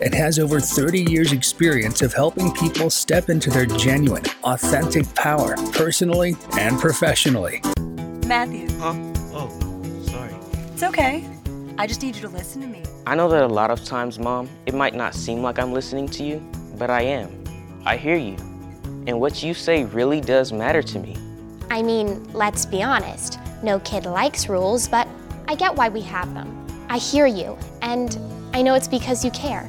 and has over 30 years' experience of helping people step into their genuine, authentic power, personally and professionally. Matthew. Huh? Oh, sorry. It's okay. I just need you to listen to me. I know that a lot of times, Mom, it might not seem like I'm listening to you, but I am. I hear you. And what you say really does matter to me. I mean, let's be honest. No kid likes rules, but I get why we have them. I hear you, and I know it's because you care.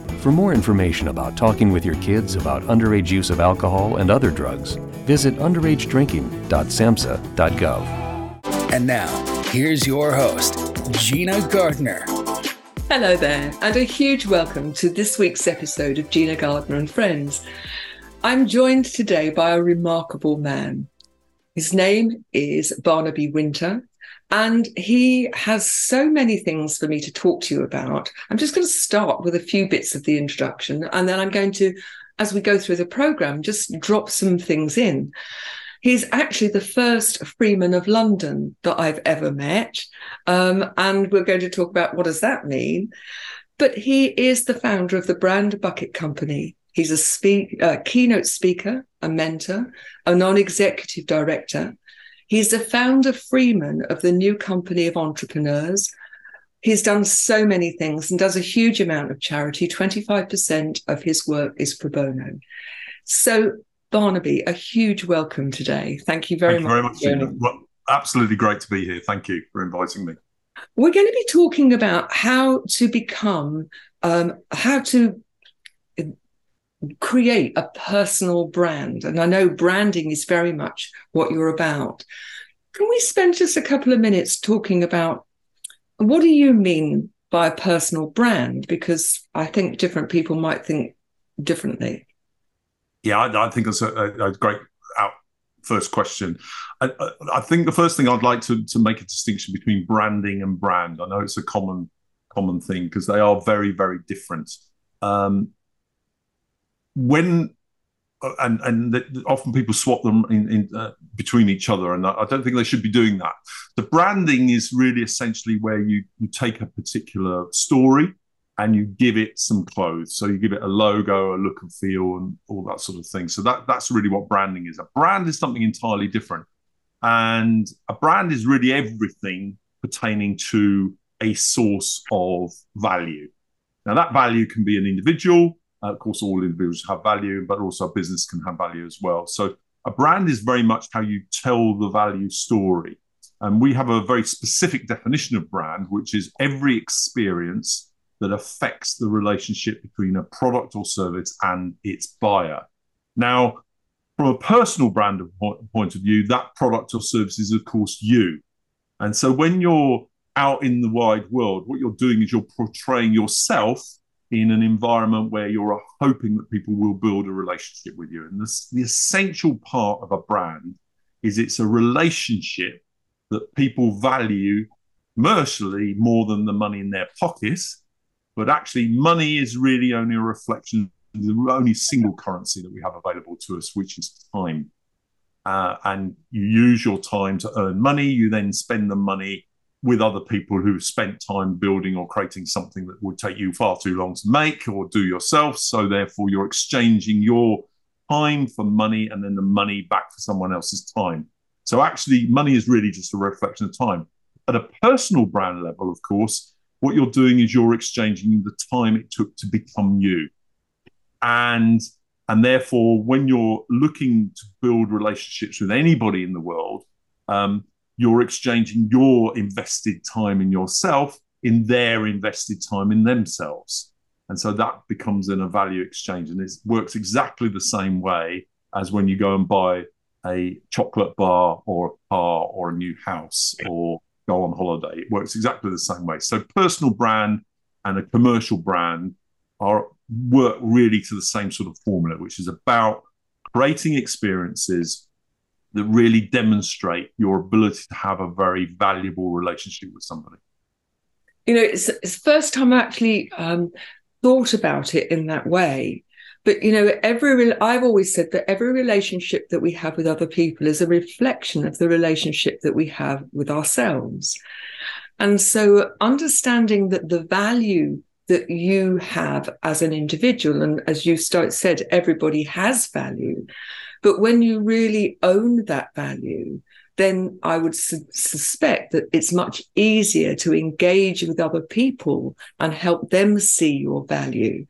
For more information about talking with your kids about underage use of alcohol and other drugs, visit underagedrinking.samhsa.gov. And now, here's your host, Gina Gardiner. Hello there, and a huge welcome to this week's episode of Gina Gardiner and Friends. I'm joined today by a remarkable man. His name is Barnaby Wynter, and he has so many things for me to talk to you about. I'm just going to start with a few bits of the introduction, and then I'm going to, as we go through the program, just drop some things in. He's actually the first Freeman of London that I've ever met. Um, and we're going to talk about what does that mean. But he is the founder of the Brand Bucket Company. He's a speak, uh, keynote speaker, a mentor, a non-executive director. He's the founder Freeman of the new company of entrepreneurs. He's done so many things and does a huge amount of charity. 25% of his work is pro bono. So Barnaby, a huge welcome today. Thank you very Thank much. You very much. Well, absolutely great to be here. Thank you for inviting me. We're going to be talking about how to become, um, how to create a personal brand. And I know branding is very much what you're about. Can we spend just a couple of minutes talking about what do you mean by a personal brand? Because I think different people might think differently. Yeah, I, I think that's a, a, great out first question. I, I, think the first thing I'd like to, to make a distinction between branding and brand. I know it's a common common thing because they are very very different. Um, when uh, and and often people swap them in, in uh, between each other, and I don't think they should be doing that. The branding is really essentially where you you take a particular story and you give it some clothes. So you give it a logo, a look and feel, and all that sort of thing. So that that's really what branding is. A brand is something entirely different, and a brand is really everything pertaining to a source of value. Now that value can be an individual. Uh, of course, all individuals have value, but also a business can have value as well. So a brand is very much how you tell the value story. And we have a very specific definition of brand, which is every experience that affects the relationship between a product or service and its buyer. Now, from a personal brand point of view, that product or service is, of course, you. And so when you're out in the wide world, what you're doing is you're portraying yourself in an environment where you're hoping that people will build a relationship with you. And this, the essential part of a brand is it's a relationship that people value commercially more than the money in their pockets but actually, money is really only a reflection of the only single currency that we have available to us, which is time. Uh, and you use your time to earn money. You then spend the money with other people who've spent time building or creating something that would take you far too long to make or do yourself. So, therefore, you're exchanging your time for money and then the money back for someone else's time. So, actually, money is really just a reflection of time. At a personal brand level, of course, what you're doing is you're exchanging the time it took to become you. And And therefore, when you're looking to build relationships with anybody in the world, um, you're exchanging your invested time in yourself in their invested time in themselves. And so that becomes in a value exchange. And it works exactly the same way as when you go and buy a chocolate bar or a car or a new house or go on holiday. It works exactly the same way. So personal brand and a commercial brand are work really to the same sort of formula, which is about creating experiences that really demonstrate your ability to have a very valuable relationship with somebody. You know, it's, it's the first time I actually um, thought about it in that way. But you know, every I've always said that every relationship that we have with other people is a reflection of the relationship that we have with ourselves. And so, understanding that the value that you have as an individual. And as you start, said, everybody has value. But when you really own that value, then I would su- suspect that it's much easier to engage with other people and help them see your value.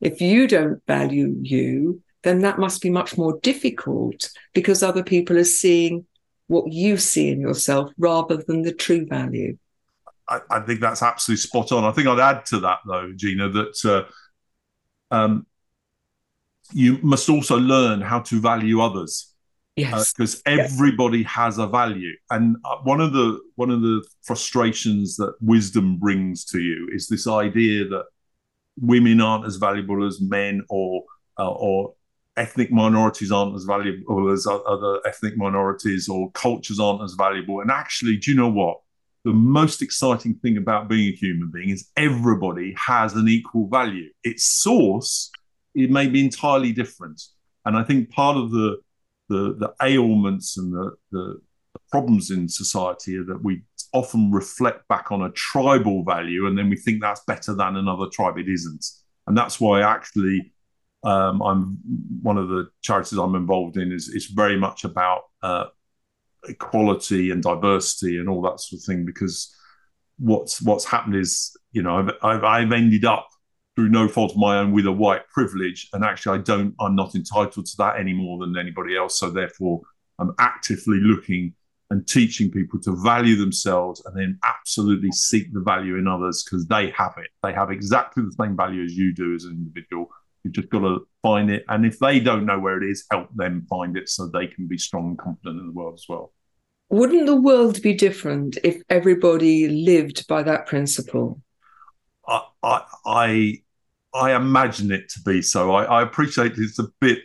If you don't value you, then that must be much more difficult because other people are seeing what you see in yourself rather than the true value. I, I, think that's absolutely spot on. I think I'd add to that though, Gina, that uh, um, you must also learn how to value others. Yes, because uh, everybody yes. has a value, and uh, one of the one of the frustrations that wisdom brings to you is this idea that women aren't as valuable as men, or uh, or ethnic minorities aren't as valuable as other ethnic minorities, or cultures aren't as valuable. And actually, do you know what? the most exciting thing about being a human being is everybody has an equal value. Its source, it may be entirely different. And I think part of the the, the ailments and the, the, problems in society are that we often reflect back on a tribal value and then we think that's better than another tribe. It isn't. And that's why actually um, I'm one of the charities I'm involved in is, is very much about uh, equality and diversity and all that sort of thing because what's what's happened is you know I've, I've, I've ended up through no fault of my own with a white privilege and actually I don't I'm not entitled to that any more than anybody else so therefore I'm actively looking and teaching people to value themselves and then absolutely seek the value in others because they have it they have exactly the same value as you do as an individual You've just got to find it. And if they don't know where it is, help them find it so they can be strong and confident in the world as well. Wouldn't the world be different if everybody lived by that principle? I I imagine it to be so. I, I appreciate it's a bit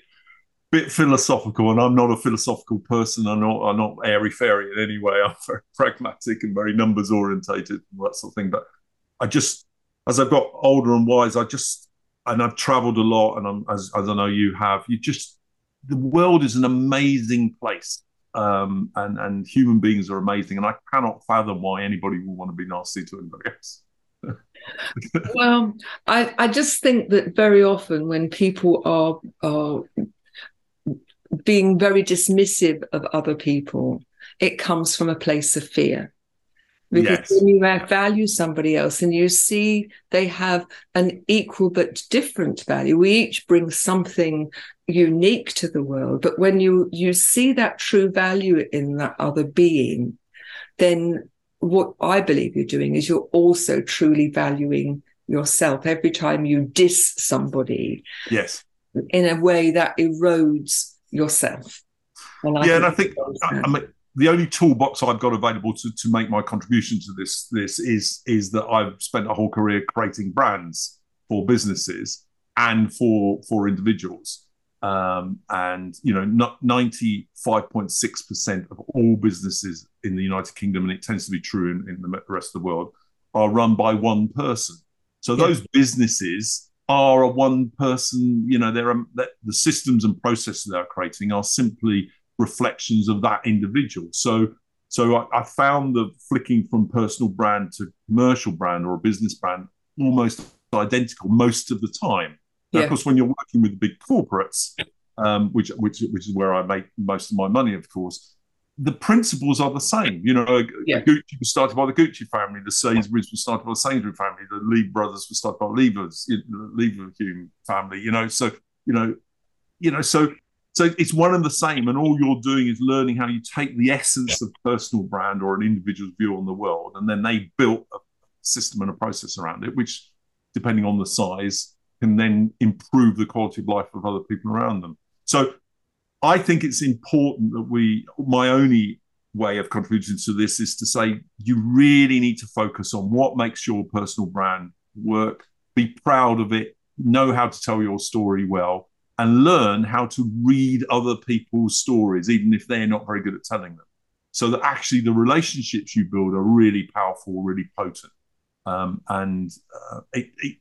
bit philosophical, and I'm not a philosophical person. I'm not I'm not airy fairy in any way. I'm very pragmatic and very numbers orientated and that sort of thing. But I just, as I've got older and wise, I just and I've traveled a lot, and I'm, as, as I know you have, you just the world is an amazing place, um, and and human beings are amazing, and I cannot fathom why anybody would want to be nasty to anybody else. Well, I I just think that very often when people are are being very dismissive of other people, it comes from a place of fear. Because yes. when you value somebody else and you see they have an equal but different value, we each bring something unique to the world. But when you you see that true value in that other being, then what I believe you're doing is you're also truly valuing yourself every time you diss somebody. Yes. In a way that erodes yourself. Yeah, and I think I mean the only toolbox I've got available to, to make my contribution to this this is is that I've spent a whole career creating brands for businesses and for for individuals. Um, and you know, ninety five point six percent of all businesses in the United Kingdom, and it tends to be true in, in the rest of the world, are run by one person. So yeah. those businesses are a one person. You know, they're a, the systems and processes they're creating are simply reflections of that individual. So so I, I, found the flicking from personal brand to commercial brand or a business brand almost identical most of the time. Now, yeah. Of course, when you're working with big corporates, um, which which which is where I make most of my money, of course, the principles are the same. You know, yeah. Gucci was started by the Gucci family, the Sainsbury's was started by the Sainsbury family, the Lee brothers were started by Lever's, the Leverhulme family. You know, so you know you know, so so it's one and the same, and all you're doing is learning how you take the essence of personal brand or an individual's view on the world, and then they built a system and a process around it, which, depending on the size, can then improve the quality of life of other people around them. So, I think it's important that we. My only way of contributing to this is to say you really need to focus on what makes your personal brand work. Be proud of it. Know how to tell your story well and learn how to read other people's stories, even if they're not very good at telling them. So that actually the relationships you build are really powerful, really potent. Um, and uh, it, it,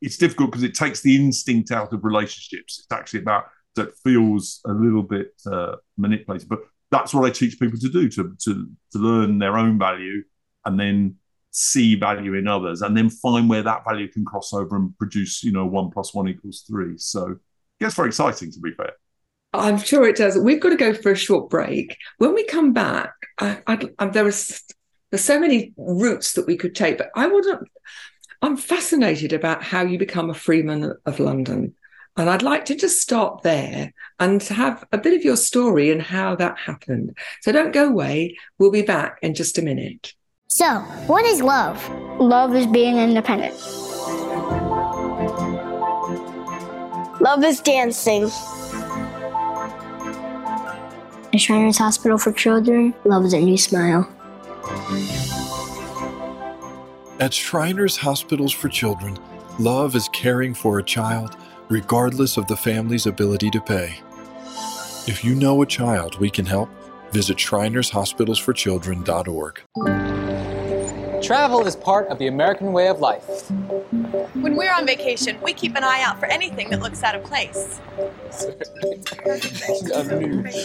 it's difficult because it takes the instinct out of relationships. It's actually about that feels a little bit uh, manipulated, but that's what I teach people to do to, to to learn their own value and then see value in others and then find where that value can cross over and produce you know one plus one equals three so it gets very exciting, to be fair. I'm sure it does. We've got to go for a short break. When we come back, I, I, I, there is there's so many routes that we could take, but I wouldn't. I'm fascinated about how you become a freeman of London, and I'd like to just start there and have a bit of your story and how that happened. So don't go away. We'll be back in just a minute. So, what is love? Love is being independent. Love is dancing. At Shriners Hospital for Children, love is a new smile. At Shriners Hospitals for Children, love is caring for a child regardless of the family's ability to pay. If you know a child we can help, visit shrinershospitalsforchildren.org. Travel is part of the American way of life. When we're on vacation, we keep an eye out for anything that looks out of place.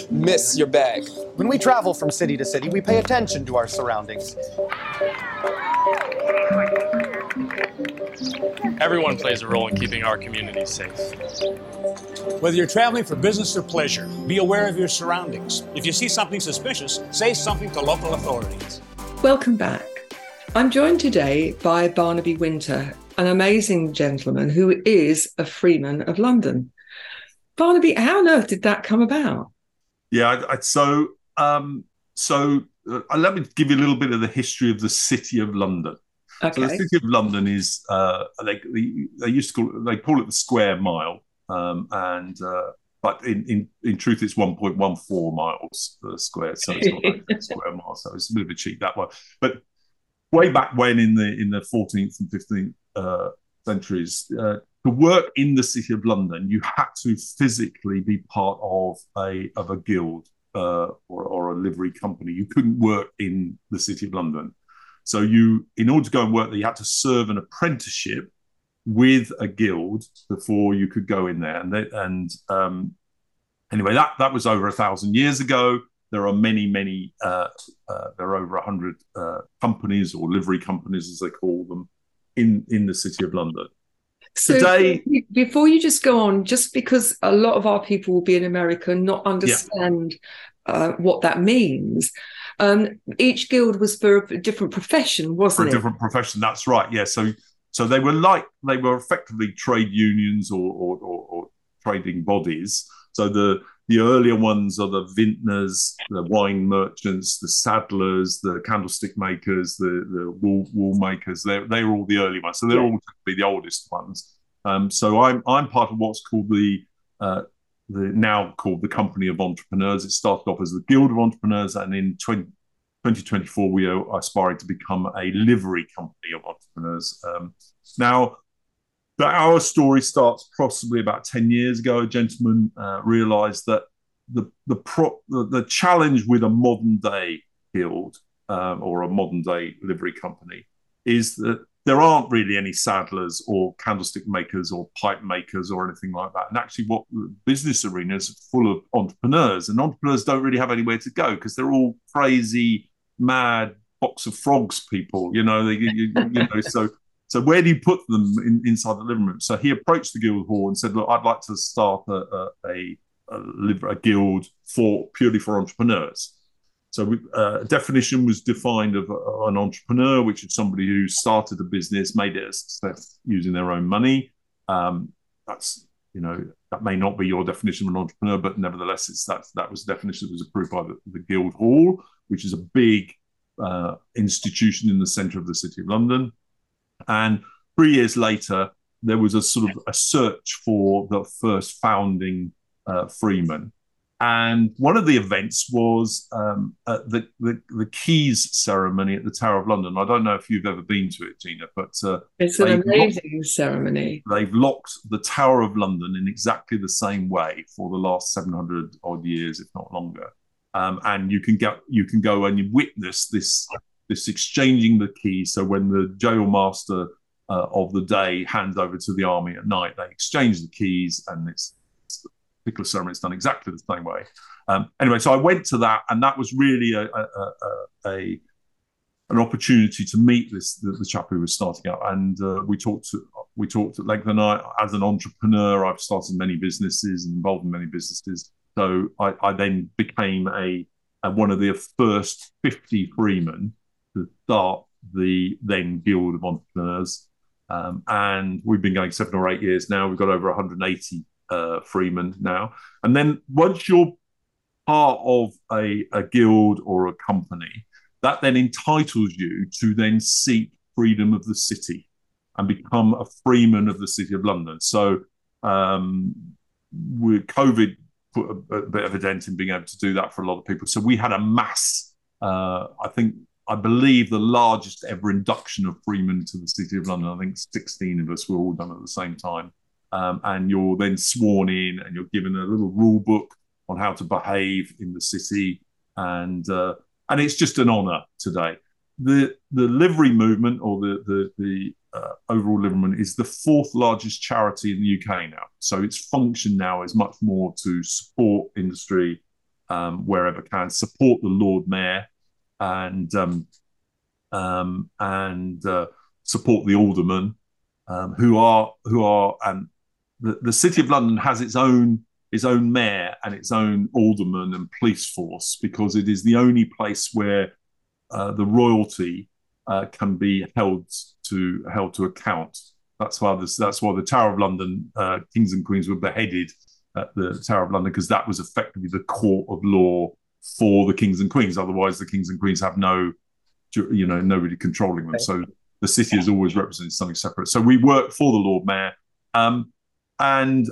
Miss your bag. When we travel from city to city, we pay attention to our surroundings. Everyone plays a role in keeping our communities safe. Whether you're traveling for business or pleasure, be aware of your surroundings. If you see something suspicious, say something to local authorities. Welcome back. I'm joined today by Barnaby Wynter, an amazing gentleman who is a freeman of London. Barnaby, how on earth did that come about? Yeah, I, I, so um, so uh, let me give you a little bit of the history of the city of London. Okay. So the city of London is uh, they, they used to call it, they call it the square mile, um, and uh, but in, in in truth it's 1.14 miles per square, so it's not square mile. So it's a bit of a cheat that one. But way back when in the in the 14th and 15th uh, centuries, uh, to work in the city of London, you had to physically be part of a of a guild uh, or, or a livery company. You couldn't work in the city of London. So you, in order to go and work there, you had to serve an apprenticeship with a guild before you could go in there. And they, and um, anyway, that that was over a thousand years ago there are many, many, uh, uh, there are over 100 uh, companies or livery companies, as they call them, in, in the City of London. So Today, before you just go on, just because a lot of our people will be in America and not understand yeah. uh, what that means, um, each guild was for a different profession, wasn't for it? A different profession. That's right. Yeah. So so they were like they were effectively trade unions or, or, or, or trading bodies. So the the earlier ones are the vintners, the wine merchants, the saddlers, the candlestick makers, the, the wool, wool makers. They're, they're all the early ones. So they're all be the oldest ones. Um, so I'm, I'm part of what's called the, uh, the now called the Company of Entrepreneurs. It started off as the Guild of Entrepreneurs, and in 20, 2024 we are aspiring to become a livery company of entrepreneurs. Um, now, but our story starts possibly about 10 years ago. A gentleman uh, realized that the the, pro, the, the challenge with a modern day guild um, or a modern day livery company is that there aren't really any saddlers or candlestick makers or pipe makers or anything like that. And actually, what business arena is full of entrepreneurs, and entrepreneurs don't really have anywhere to go because they're all crazy, mad box of frogs people. You know, they, you, you know, so so where do you put them in, inside the living room? So he approached the Guild Hall and said, "Look, I'd like to start a a, a, a, a guild for purely for entrepreneurs." So uh, a definition was defined of uh, an entrepreneur, which is somebody who started a business, made it a success using their own money. Um, that's you know that may not be your definition of an entrepreneur, but nevertheless, it's that that was the definition that was approved by the, the Guildhall, which is a big uh, institution in the centre of the city of London. And three years later, there was a sort of a search for the first founding uh, freeman. And one of the events was um, the, the, the keys ceremony at the Tower of London. I don't know if you've ever been to it, Gina, but uh, it's an amazing locked, ceremony. They've locked the Tower of London in exactly the same way for the last seven hundred odd years, if not longer. Um, and you can get you can go and you witness this this exchanging the keys. So when the jail master uh, of the day hands over to the army at night, they exchange the keys, and it's particular ceremony is done exactly the same way. Um, anyway, so I went to that, and that was really a, a, a, a an opportunity to meet this the, the, chap who was starting out, and uh, we talked to, we talked at length. And I, as an entrepreneur, I've started many businesses and involved in many businesses. So I, I then became a, one of the first fifty freemen to start the then Guild of Entrepreneurs. Um, and we've been going seven or eight years now. We've got over 180 uh, freemen now. And then once you're part of a, a guild or a company, that then entitles you to then seek freedom of the city and become a freeman of the city of London. So um, with COVID put a, a, bit of a dent in being able to do that for a lot of people. So we had a mass, uh, I think, I believe the largest ever induction of freemen to the city of London. I think 16 of us were all done at the same time. Um, and you're then sworn in and you're given a little rule book on how to behave in the city. And uh, and it's just an honor today. The the livery movement or the the, the uh, overall livery movement is the fourth largest charity in the UK now. So its function now is much more to support industry um, wherever can support the Lord Mayor and um, um, and uh, support the aldermen um, who are who are and the, the City of London has its own its own mayor and its own alderman and police force because it is the only place where uh, the royalty uh, can be held to held to account. That's why this, that's why the Tower of London uh, kings and queens were beheaded at the Tower of London because that was effectively the court of law for the kings and queens. Otherwise, the kings and queens have no, you know, nobody controlling them. So the city has always represented something separate. So we work for the Lord Mayor. Um, and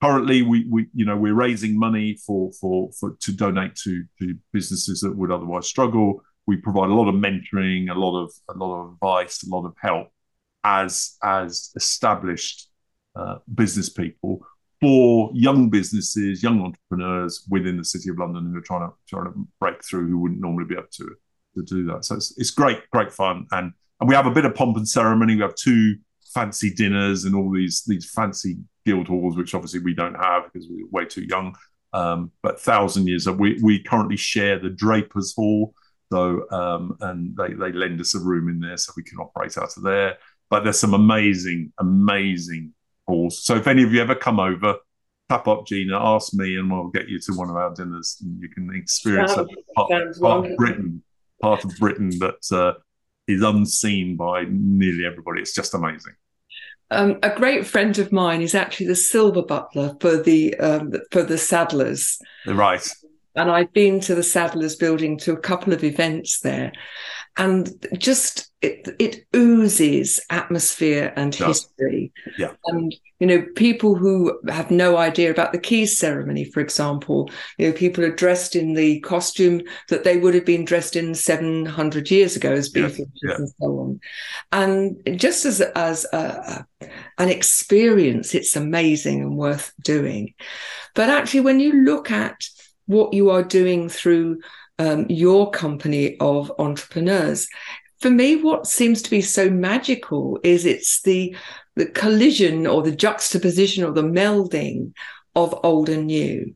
currently we, we you know we're raising money for for, for to donate to, to businesses that would otherwise struggle we provide a lot of mentoring a lot of a lot of advice a lot of help as as established uh, business people for young businesses young entrepreneurs within the city of london who are trying to trying to break through who wouldn't normally be able to to do that so it's, it's great great fun and and we have a bit of pomp and ceremony we have two fancy dinners and all these these fancy guild halls, which obviously we don't have because we're way too young. Um, but thousand years, we we currently share the Drapers Hall, so um, and they they lend us a room in there so we can operate out of there. But there's some amazing, amazing halls. So if any of you ever come over, tap up Gina, ask me, and we'll get you to one of our dinners, and you can experience a part, part of Britain, part of Britain that uh, is unseen by nearly everybody. It's just amazing. Um, a great friend of mine is actually the silver butler for the um, for the Saddlers. Right. And I've been to the Saddlers building to a couple of events there, and just it, it oozes atmosphere and history. Yeah. And you know, people who have no idea about the keys ceremony, for example, you know, people are dressed in the costume that they would have been dressed in 700 years ago as beefeaters yeah. and so on. And just as as a, an experience, it's amazing and worth doing. But actually, when you look at what you are doing through um, your company of entrepreneurs. For me, what seems to be so magical is it's the the collision or the juxtaposition or the melding of old and new.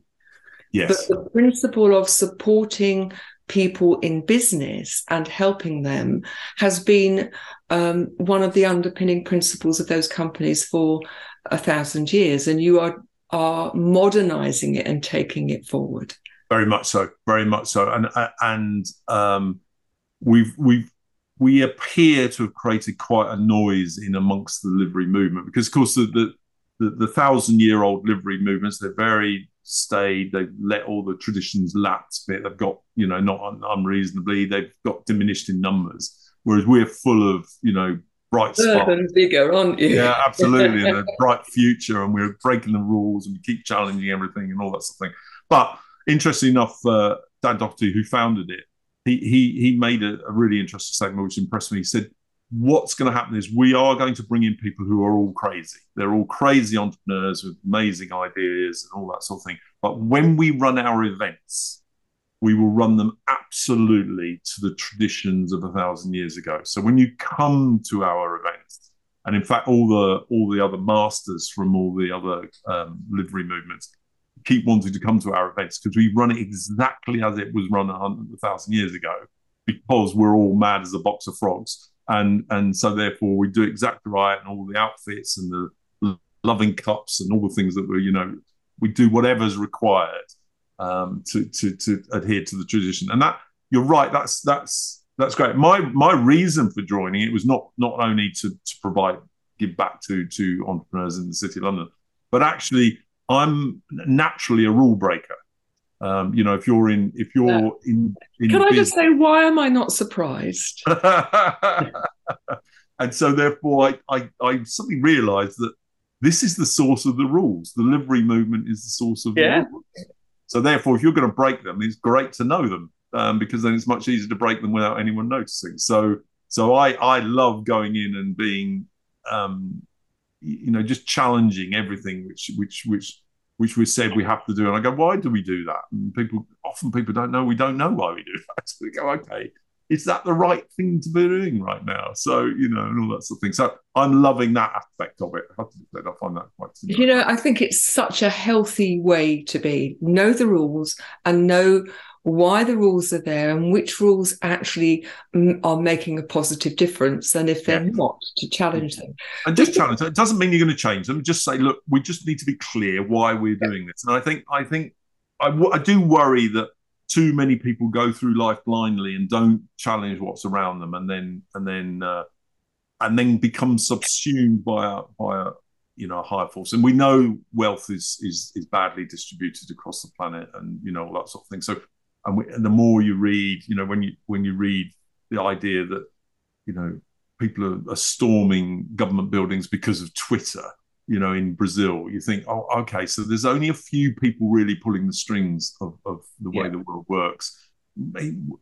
Yes. But the principle of supporting people in business and helping them has been um, one of the underpinning principles of those companies for a thousand years, and you are are modernizing it and taking it forward. Very much so, very much so, and uh, and um, we've we've we appear to have created quite a noise in amongst the livery movement because, of course, the the, the, the thousand year old livery movements. They're very staid. They've let all the traditions lapse a bit. They've got, you know, not un- unreasonably, they've got diminished in numbers. Whereas we're full of, you know, bright. Urban bigger, aren't you? Yeah, absolutely. and a bright future, and we're breaking the rules and we keep challenging everything and all that sort of thing. But interesting enough, uh, Dan Doherty, who founded it, he he he made a, a really interesting statement which impressed me. He said, "What's going to happen is we are going to bring in people who are all crazy. They're all crazy entrepreneurs with amazing ideas and all that sort of thing. But when we run our events." we will run them absolutely to the traditions of a thousand years ago. So when you come to our events, and in fact, all the all the other masters from all the other um, livery movements keep wanting to come to our events because we run it exactly as it was run a hundred thousand years ago, because we're all mad as a box of frogs, and and so therefore we do exactly right, and all the outfits and the loving cups and all the things that we you know we do whatever's required um, to to to adhere to the tradition. And that you're right. That's that's that's great. My my reason for joining it was not not only to to provide give back to to entrepreneurs in the city of London, but actually I'm naturally a rule breaker. Um, you know, if you're in if you're in, in Can I business- just say, why am I not surprised? and so therefore I, I, I suddenly realized that this is the source of the rules. The livery movement is the source of Yeah. the rules. So therefore, if you're going to break them, it's great to know them um, because then it's much easier to break them without anyone noticing. So so I I love going in and being um, you know just challenging everything which which which which we said we have to do. And I go, why do we do that? And people often people don't know we don't know why we do that. So we go, okay, is that the right thing to be doing right now? So you know, and all that sort of thing. So I'm loving that aspect of it. I find that quite. You know, I think it's such a healthy way to be. Know the rules and know why the rules are there and which rules actually are making a positive difference. And if they're not, to challenge them. and just challenge them. It doesn't mean you're going to change them. Just say, look, we just need to be clear why we're doing this. And I think, I think, I, I do worry that too many people go through life blindly and don't challenge what's around them, and then and then uh, and then become subsumed by a by a you know a higher force. And we know wealth is is is badly distributed across the planet, and you know all that sort of thing. So, and, we, and the more you read, you know, when you when you read the idea that you know people are, are storming government buildings because of Twitter. You know, in Brazil, you think, oh, okay, so there's only a few people really pulling the strings of, of the way Yeah. the world works.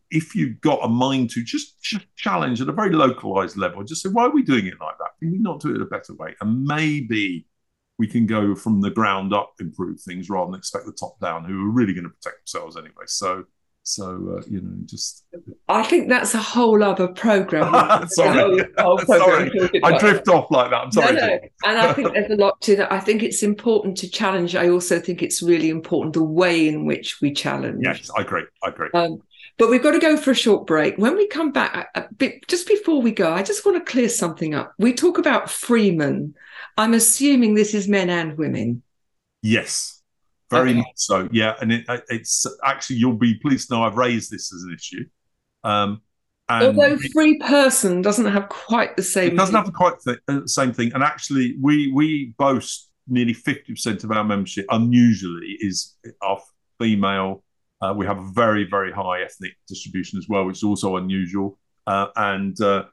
If you've got a mind to just, just challenge at a very localized level, just say, why are we doing it like that? Can we not do it a better way? And maybe we can go from the ground up, improve things rather than expect the top down, who are really going to protect themselves anyway. So, so uh, you know, just I think that's a whole other program. sorry, whole- whole program sorry, I drift off like that. I'm sorry. No, no. And I think there's a lot to that. I think it's important to challenge. I also think it's really important the way in which we challenge. Yes, I agree. I agree. Um, but we've got to go for a short break. When we come back, bit, just before we go, I just want to clear something up. We talk about freemen. I'm assuming this is men and women. Yes, very Okay. much so. Yeah, and it, it's actually you'll be pleased to know I've raised this as an issue. Um, and Although free person doesn't have quite the same. it doesn't have quite the uh, same thing. And actually, we we boast nearly fifty percent of our membership, unusually, is our female. Uh, we have a very very high ethnic distribution as well, which is also unusual. Uh, and uh,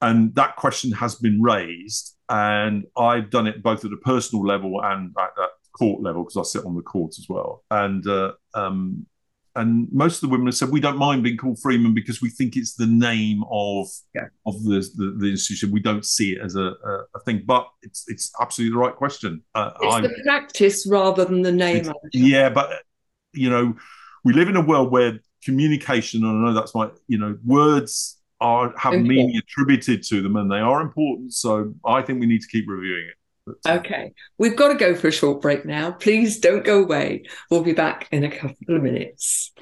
and that question has been raised, and I've done it both at a personal level and at, at court level because I sit on the court as well. And uh, um, and most of the women have said we don't mind being called Freeman because we think it's the name of of the, the the institution. We don't see it as a, a, a thing, but it's it's absolutely the right question. Uh, It's I- the practice rather than the name. yeah, but you know, we live in a world where communication, and I know that's my, you know, words are have Important. meaning attributed to them, and they are important. So I think we need to keep reviewing it. Uh, okay, we've got to go for a short break now. Please don't go away. We'll be back in a couple of minutes.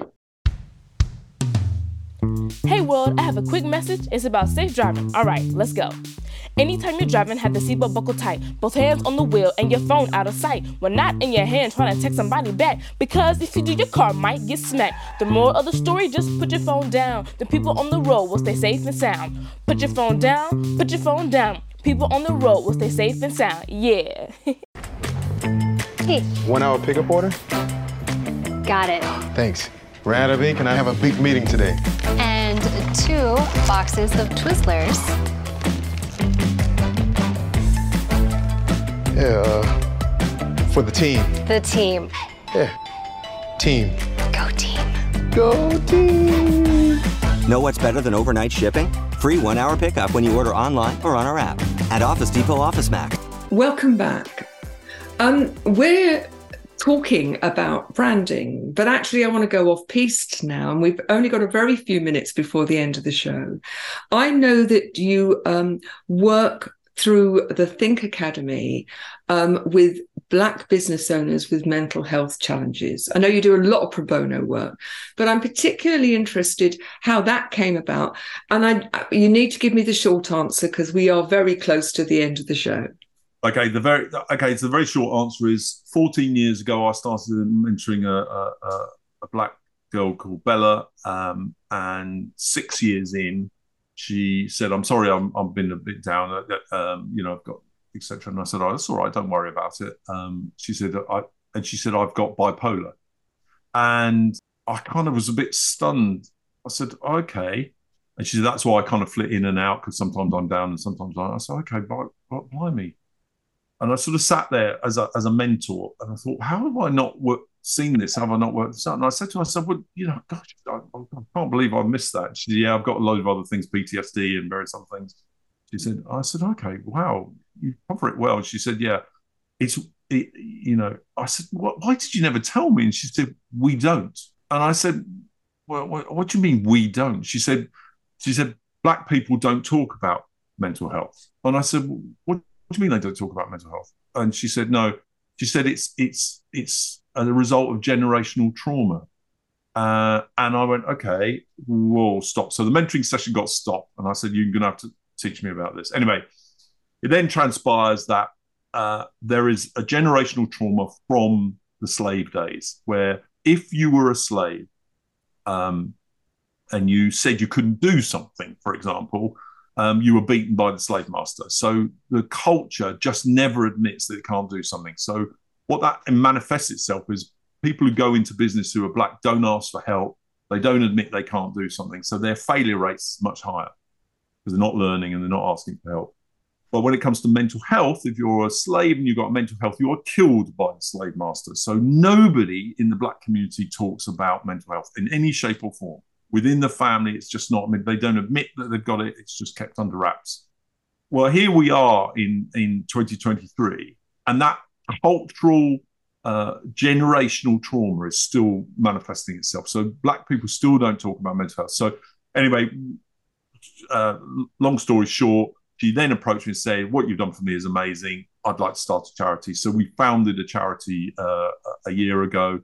Hey world, I have a quick message. It's about safe driving. All right, let's go. Anytime you're driving, have the seatbelt buckle tight, both hands on the wheel and your phone out of sight. When not in your hand, trying to text somebody back. Because if you do, your car might get smacked. The moral of the story, just put your phone down. The people on the road will stay safe and sound. Put your phone down, put your phone down. People on the road will stay safe and sound. Yeah. Hey. One hour pickup order? Got it. Thanks. We're out of ink and I have a big meeting today. And two boxes of Twizzlers. Yeah, uh, for the team. The team. Yeah, team. Go team. Go team. Know what's better than overnight shipping? Free one hour pickup when you order online or on our app at Office Depot Office Max. Welcome back. Um, we're talking about branding, but actually, I want to go off piste now, and we've only got a very few minutes before the end of the show. I know that you um, work through the Think Academy um, with Black business owners with mental health challenges. I know you do a lot of pro bono work, but I'm particularly interested how that came about. And I, you need to give me the short answer because we are very close to the end of the show. Okay, the very okay. So the very short answer is: 14 years ago, I started mentoring a, a, a black girl called Bella, um, and six years in, she said, "I'm sorry, I'm I've been a bit down. Um, you know, I've got etc." And I said, "Oh, that's all right. Don't worry about it." Um, she said, "I," and she said, "I've got bipolar," and I kind of was a bit stunned. I said, "Okay," and she said, "That's why I kind of flit in and out because sometimes I'm down and sometimes I." I said, "Okay, but blimey." And I sort of sat there as a, as a mentor and I thought, how have I not seen this? Have I not worked this out? And I said to myself, well, you know, gosh, I, I can't believe I missed that. She said, yeah, I've got a load of other things, PTSD and various other things. She said, I said, okay, wow, you cover it well. She said, yeah, it's, it, you know, I said, why did you never tell me? And she said, we don't. And I said, well, what, what do you mean we don't? She said, she said, black people don't talk about mental health. And I said, what what do you mean they don't talk about mental health? And she said, no. She said it's it's it's a result of generational trauma. Uh, and I went, okay, whoa, stop. So the mentoring session got stopped, and I said, you're going to have to teach me about this. Anyway, it then transpires that uh, there is a generational trauma from the slave days, where if you were a slave um, and you said you couldn't do something, for example, um, you were beaten by the slave master. So the culture just never admits that it can't do something. So what that manifests itself is people who go into business who are black don't ask for help. They don't admit they can't do something. So their failure rate is much higher because they're not learning and they're not asking for help. But when it comes to mental health, if you're a slave and you've got mental health, you are killed by the slave master. So nobody in the black community talks about mental health in any shape or form within the family, it's just not. I mean, they don't admit that they've got it. It's just kept under wraps. Well, here we are in in 2023, and that cultural uh, generational trauma is still manifesting itself. So black people still don't talk about mental health. So anyway, uh, long story short, she then approached me and said, "What you've done for me is amazing. I'd like to start a charity." So we founded a charity uh, a year ago,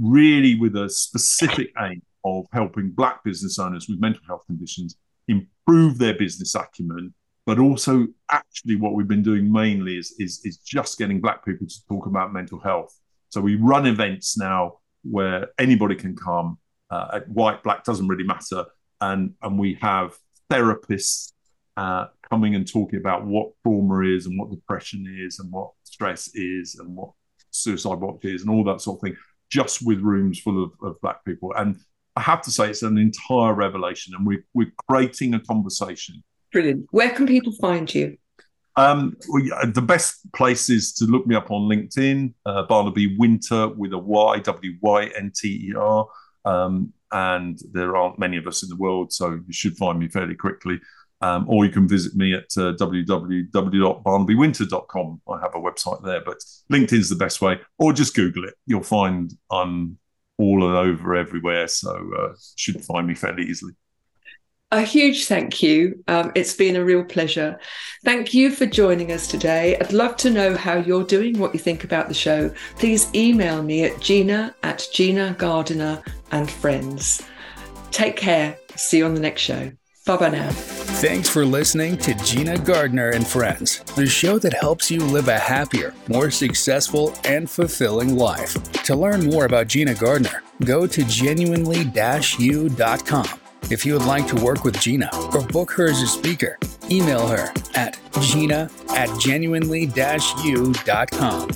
really with a specific aim of helping black business owners with mental health conditions improve their business acumen. But also actually what we've been doing mainly is, is, is just getting black people to talk about mental health. So we run events now where anybody can come uh, white black doesn't really matter. And and we have therapists uh, coming and talking about what trauma is and what depression is and what stress is and what suicide watch is and all that sort of thing just with rooms full of, of black people. And I have to say it's an entire revelation, and we're we're creating a conversation. Brilliant. Where can people find you? Um, the best place is to look me up on LinkedIn, uh, Barnaby Wynter with a Y, W Y N T E R. Um, and there aren't many of us in the world, so you should find me fairly quickly. Um, or you can visit me at uh, www.barnabywynter.com. I have a website there, but LinkedIn's the best way, or just Google it. You'll find I'm all over everywhere, so uh, should find me fairly easily. A huge thank you. Um, it's been a real pleasure. Thank you for joining us today. I'd love to know how you're doing, what you think about the show. Please email me at gina at Gina Gardiner and Friends. Take care. See you on the next show. Bye bye now. Thanks for listening to Gina Gardiner and Friends, the show that helps you live a happier, more successful, and fulfilling life. To learn more about Gina Gardiner, go to genuinely u.com. If you would like to work with Gina or book her as a speaker, email her at gina at genuinely u.com.